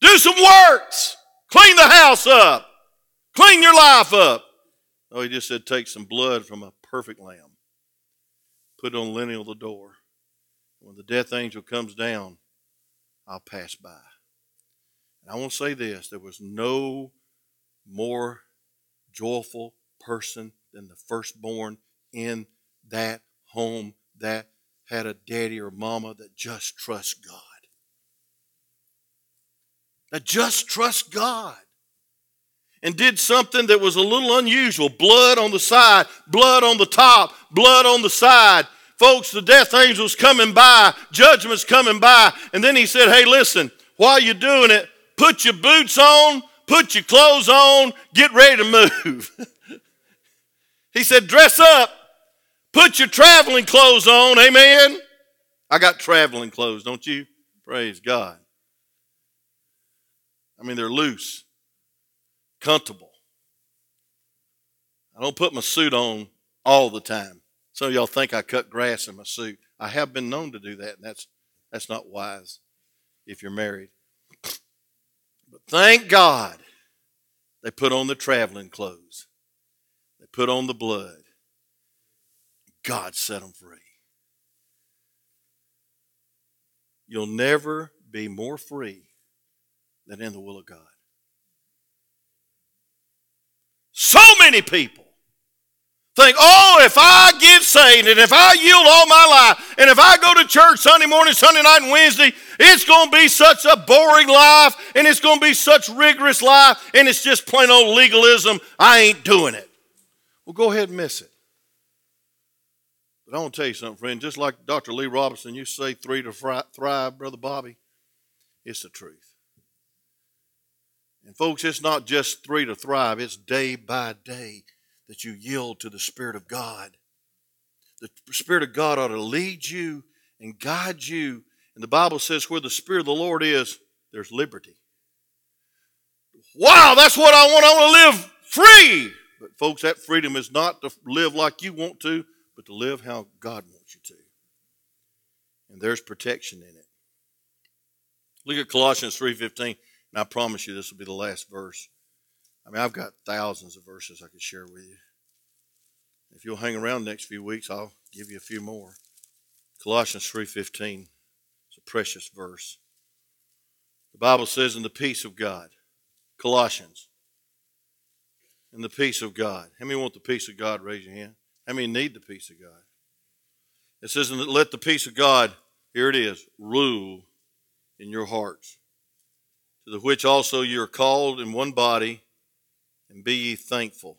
do some works, clean the house up, clean your life up. No, he just said, take some blood from a perfect lamb, put it on the lintel the door. When the death angel comes down, I'll pass by. And I want to say this there was no more joyful person than the firstborn in that home that had a daddy or mama that just trusts God. That just trusts God. And did something that was a little unusual blood on the side, blood on the top, blood on the side. Folks, the death angel's coming by, judgment's coming by. And then he said, Hey, listen, while you're doing it, put your boots on, put your clothes on, get ready to move. *laughs* he said, Dress up, Put your traveling clothes on. Amen. I got traveling clothes, don't you? Praise God. I mean, they're loose, comfortable. I don't put my suit on all the time. Some of y'all think I cut grass in my suit. I have been known to do that, and that's that's not wise if you're married. But thank God they put on the traveling clothes. They put on the blood. God set them free. You'll never be more free than in the will of God. So many people think, oh, if I get saved and if I yield all my life and if I go to church Sunday morning, Sunday night, and Wednesday, it's going to be such a boring life and it's going to be such rigorous life and it's just plain old legalism. I ain't doing it. Well, go ahead and miss it. But I want to tell you something, friend. Just like Dr. Lee Roberson to say, three to thrive, Brother Bobby, it's the truth. And folks, it's not just three to thrive, it's day by day that you yield to the Spirit of God. The Spirit of God ought to lead you and guide you. And the Bible says, where the Spirit of the Lord is, there's liberty. Wow, that's what I want. I want to live free. But, folks, that freedom is not to live like you want to, but to live how God wants you to. And there's protection in it. Look at Colossians 3.15, and I promise you this will be the last verse. I mean, I've got thousands of verses I could share with you. If you'll hang around next few weeks, I'll give you a few more. Colossians 3:15. It's a precious verse. The Bible says in the peace of God. Colossians. In the peace of God. How many want the peace of God? Raise your hand. How many need the peace of God? It says, "And let the peace of God, here it is, rule in your hearts, to the which also you are called in one body, and be ye thankful.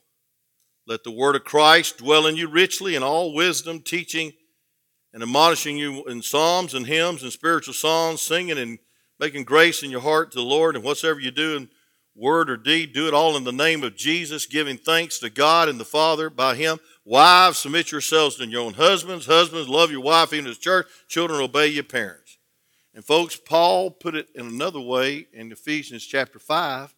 Let the word of Christ dwell in you richly in all wisdom, teaching and admonishing you in psalms and hymns and spiritual songs, singing and making grace in your heart to the Lord. And whatsoever you do in word or deed, do it all in the name of Jesus, giving thanks to God and the Father by Him. Wives, submit yourselves to your own husbands. Husbands, love your wife even as church. Children, obey your parents. And folks, Paul put it in another way in Ephesians chapter 5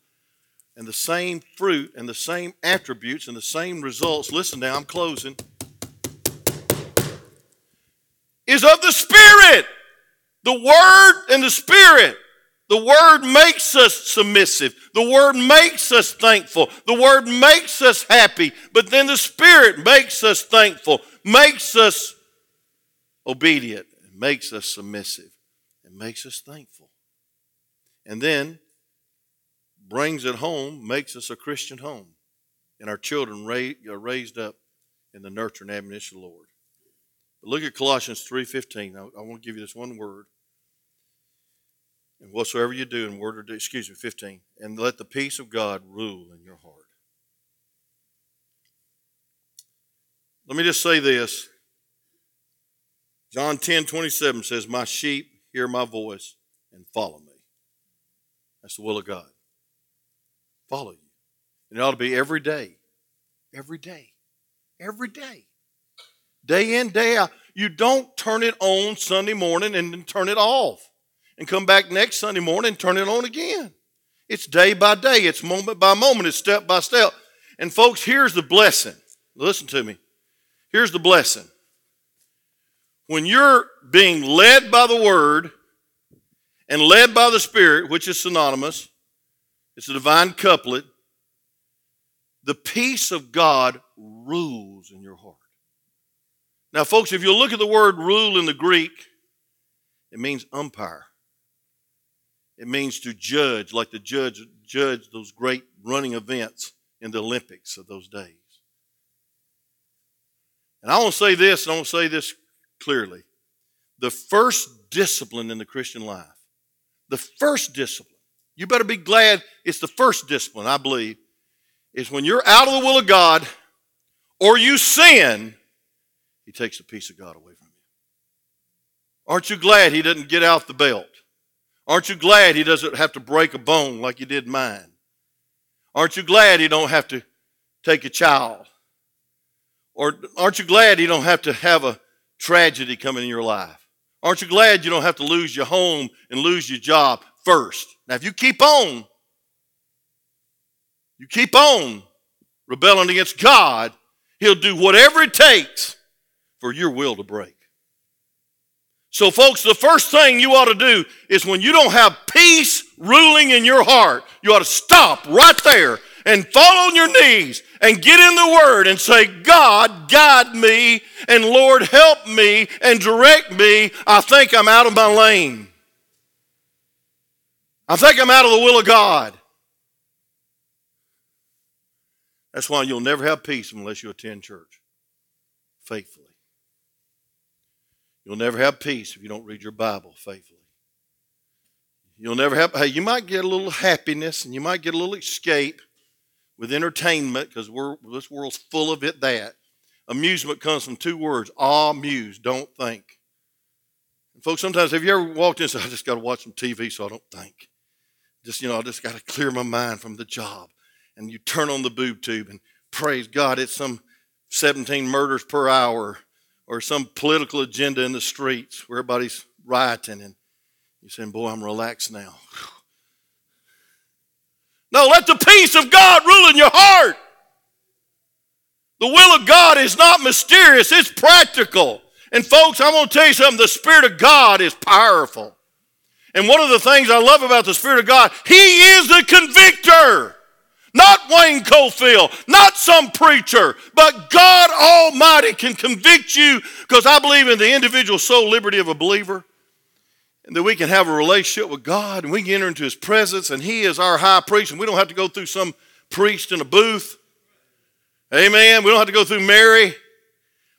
and the same fruit and the same attributes and the same results, listen now, I'm closing, is of the Spirit. The Word and the Spirit. The Word makes us submissive. The Word makes us thankful. The Word makes us happy. But then the Spirit makes us thankful, makes us obedient, makes us submissive, and makes us thankful. And then brings it home, makes us a Christian home. And our children are raised up in the nurture and admonition of the Lord. But look at Colossians 3.15. I, want to give you this one word. And whatsoever you do in word or deed, excuse me, 15. And let the peace of God rule in your heart. Let me just say this. John 10, 27 says, My sheep hear my voice and follow me. That's the will of God follow you. And it ought to be every day. Every day. Every day. Day in, day out. You don't turn it on Sunday morning and then turn it off. And come back next Sunday morning and turn it on again. It's day by day. It's moment by moment. It's step by step. And folks, here's the blessing. Listen to me. Here's the blessing. When you're being led by the Word and led by the Spirit, which is synonymous, it's a divine couplet. The peace of God rules in your heart. Now, folks, if you look at the word rule in the Greek, it means umpire. It means to judge, like the judge judge those great running events in the Olympics of those days. And I want to say this, and I want to say this clearly. The first discipline in the Christian life, the first discipline you better be glad it's the first discipline, I believe, is when you're out of the will of God or you sin, He takes the peace of God away from you. Aren't you glad He doesn't get out the belt? Aren't you glad He doesn't have to break a bone like He did mine? Aren't you glad He don't have to take a child? Or aren't you glad He don't have to have a tragedy come in your life? Aren't you glad you don't have to lose your home and lose your job first? Now, if you keep on, you keep on rebelling against God, He'll do whatever it takes for your will to break. So, folks, the first thing you ought to do is when you don't have peace ruling in your heart, you ought to stop right there and fall on your knees and get in the Word and say, God, guide me, and Lord, help me and direct me. I think I'm out of my lane. I think I'm out of the will of God. That's why you'll never have peace unless you attend church faithfully. You'll never have peace if you don't read your Bible faithfully. You'll never have, hey, you might get a little happiness and you might get a little escape with entertainment because this world's full of it that. Amusement comes from two words amuse, don't think. And folks, sometimes have you ever walked in and said, I just got to watch some TV so I don't think? Just, you know, I just got to clear my mind from the job. And you turn on the boob tube and praise God, it's some 17 murders per hour or some political agenda in the streets where everybody's rioting. And you're saying, Boy, I'm relaxed now. *sighs* No, let the peace of God rule in your heart. The will of God is not mysterious, it's practical. And folks, I'm going to tell you something the Spirit of God is powerful. And one of the things I love about the Spirit of God, He is the convictor. Not Wayne Cofield, not some preacher, but God Almighty can convict you because I believe in the individual soul liberty of a believer and that we can have a relationship with God and we can enter into His presence and He is our high priest and we don't have to go through some priest in a booth. Amen. We don't have to go through Mary.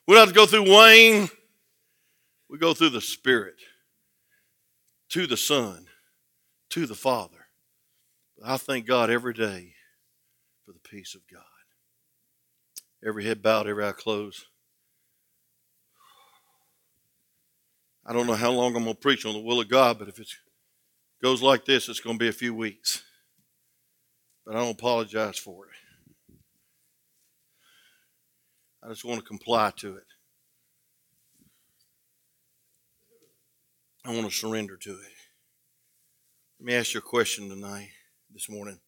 We don't have to go through Wayne. We go through the Spirit to the Son, to the Father. I thank God every day for the peace of God. Every head bowed, every eye closed. I don't know how long I'm going to preach on the will of God, but if it goes like this, it's going to be a few weeks. But I don't apologize for it. I just want to comply to it. I want to surrender to it. Let me ask you a question tonight, this morning.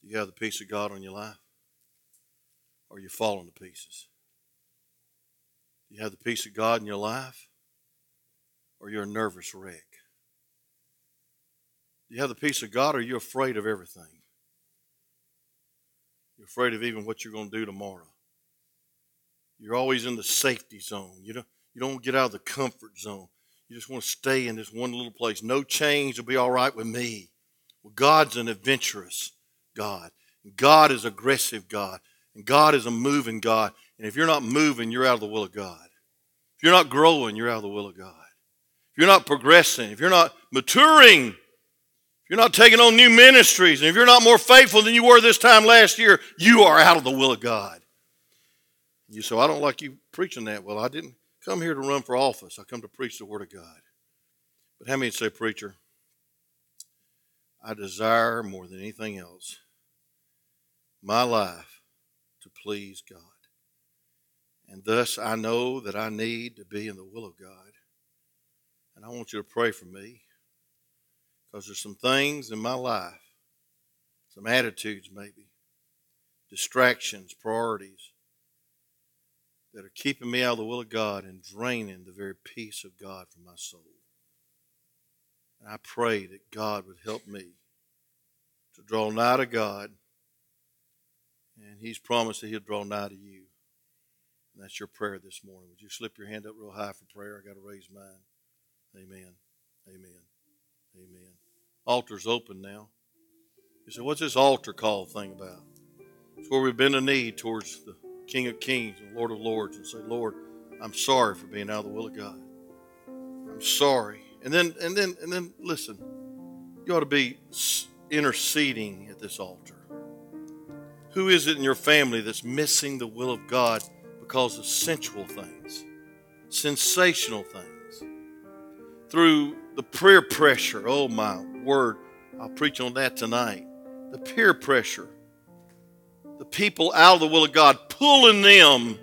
Do you have the peace of God on your life? Or are you falling to pieces? Do you have the peace of God in your life? Or you're a nervous wreck? Do you have the peace of God or are you afraid of everything? You're afraid of even what you're going to do tomorrow. You're always in the safety zone. You don't, you don't get out of the comfort zone. You just want to stay in this one little place. No change will be all right with me. Well, God's an adventurous God. God is aggressive God. And God is a moving God. And if you're not moving, you're out of the will of God. If you're not growing, you're out of the will of God. If you're not progressing, if you're not maturing, if you're not taking on new ministries, and if you're not more faithful than you were this time last year, you are out of the will of God. You say, I don't like you preaching that. Well, I didn't come here to run for office. I come to preach the Word of God. But how many say, Preacher, I desire more than anything else my life to please God. And thus I know that I need to be in the will of God. And I want you to pray for me because there's some things in my life, some attitudes maybe, distractions, priorities that are keeping me out of the will of God and draining the very peace of God from my soul. And I pray that God would help me to draw nigh to God, and He's promised that He'll draw nigh to you. And that's your prayer this morning. Would you slip your hand up real high for prayer? I got to raise mine. Amen. Amen. Amen. Altar's open now. You say, what's this altar call thing about? It's where we bend a knee towards the King of Kings and Lord of Lords and say, Lord, I'm sorry for being out of the will of God. I'm sorry. And then, and then, and then, listen. You ought to be interceding at this altar. Who is it in your family that's missing the will of God because of sensual things, sensational things, through the peer pressure? Oh my word! I'll preach on that tonight. The peer pressure the people out of the will of God, pulling them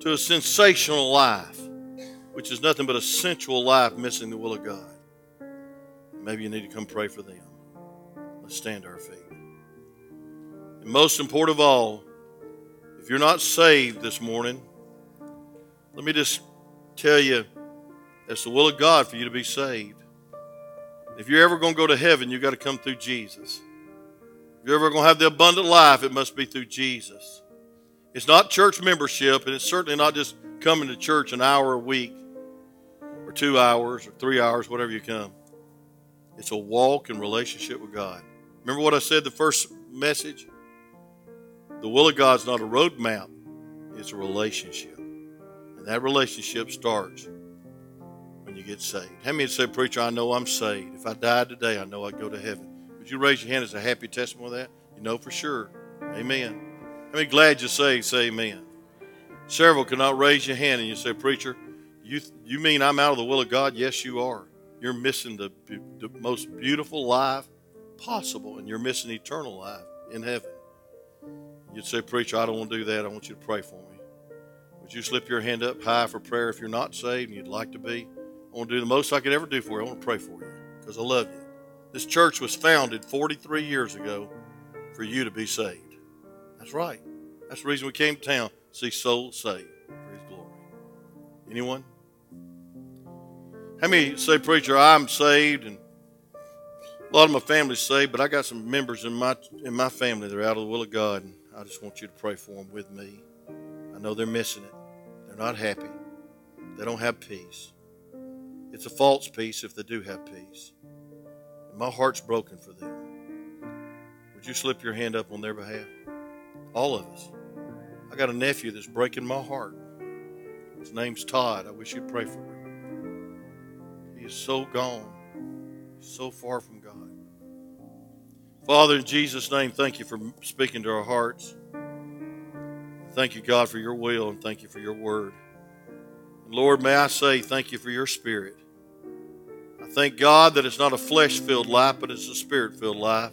to a sensational life, which is nothing but a sensual life missing the will of God. Maybe you need to come pray for them. Let's stand to our feet. And most important of all, if you're not saved this morning, let me just tell you it's the will of God for you to be saved. If you're ever going to go to heaven, you've got to come through Jesus. If you're ever going to have the abundant life, it must be through Jesus. It's not church membership, and it's certainly not just coming to church an hour a week, or two hours, or three hours, whatever you come. It's a walk in relationship with God. Remember what I said the first message? The will of God is not a roadmap, it's a relationship. And that relationship starts when you get saved. How many say, Preacher, I know I'm saved. If I died today, I know I'd go to heaven. Would you raise your hand as a happy testimony of that? You know for sure. Amen. How many glad you say, say amen? Several cannot raise your hand and you say, Preacher, you, you mean I'm out of the will of God? Yes, you are. You're missing the, the most beautiful life possible, and you're missing eternal life in heaven. You'd say, Preacher, I don't want to do that. I want you to pray for me. Would you slip your hand up high for prayer if you're not saved and you'd like to be? I want to do the most I could ever do for you. I want to pray for you because I love you. This church was founded 43 years ago for you to be saved. That's right. That's the reason we came to town. See souls saved for His glory. Anyone? How many say, Preacher, I'm saved and a lot of my family's saved, but I got some members in my in my family that are out of the will of God, and I just want you to pray for them with me. I know they're missing it. They're not happy. They don't have peace. It's a false peace if they do have peace. My heart's broken for them. Would you slip your hand up on their behalf? All of us. I got a nephew that's breaking my heart. His name's Todd. I wish you'd pray for him. He is so gone, so far from God. Father, in Jesus' name, thank you for speaking to our hearts. Thank you, God, for your will and thank you for your word. And Lord, may I say thank you for your spirit. Thank God that it's not a flesh filled life, but it's a spirit filled life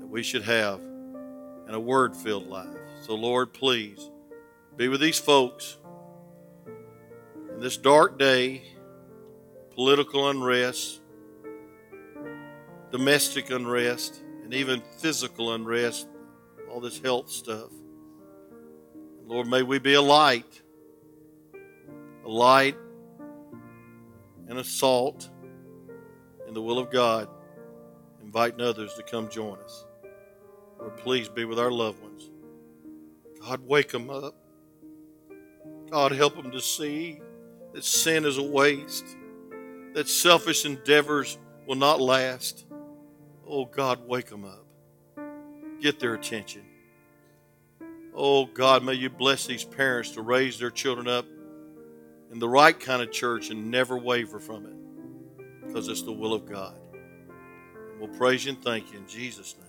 that we should have and a word filled life. So, Lord, please be with these folks in this dark day, political unrest, domestic unrest, and even physical unrest, all this health stuff. Lord, may we be a light, a light and a salt in the will of God, inviting others to come join us. Lord, please be with our loved ones. God, wake them up. God, help them to see that sin is a waste, that selfish endeavors will not last. Oh, God, wake them up. Get their attention. Oh, God, may you bless these parents to raise their children up in the right kind of church and never waver from it because it's the will of God. We'll praise you and thank you in Jesus' name.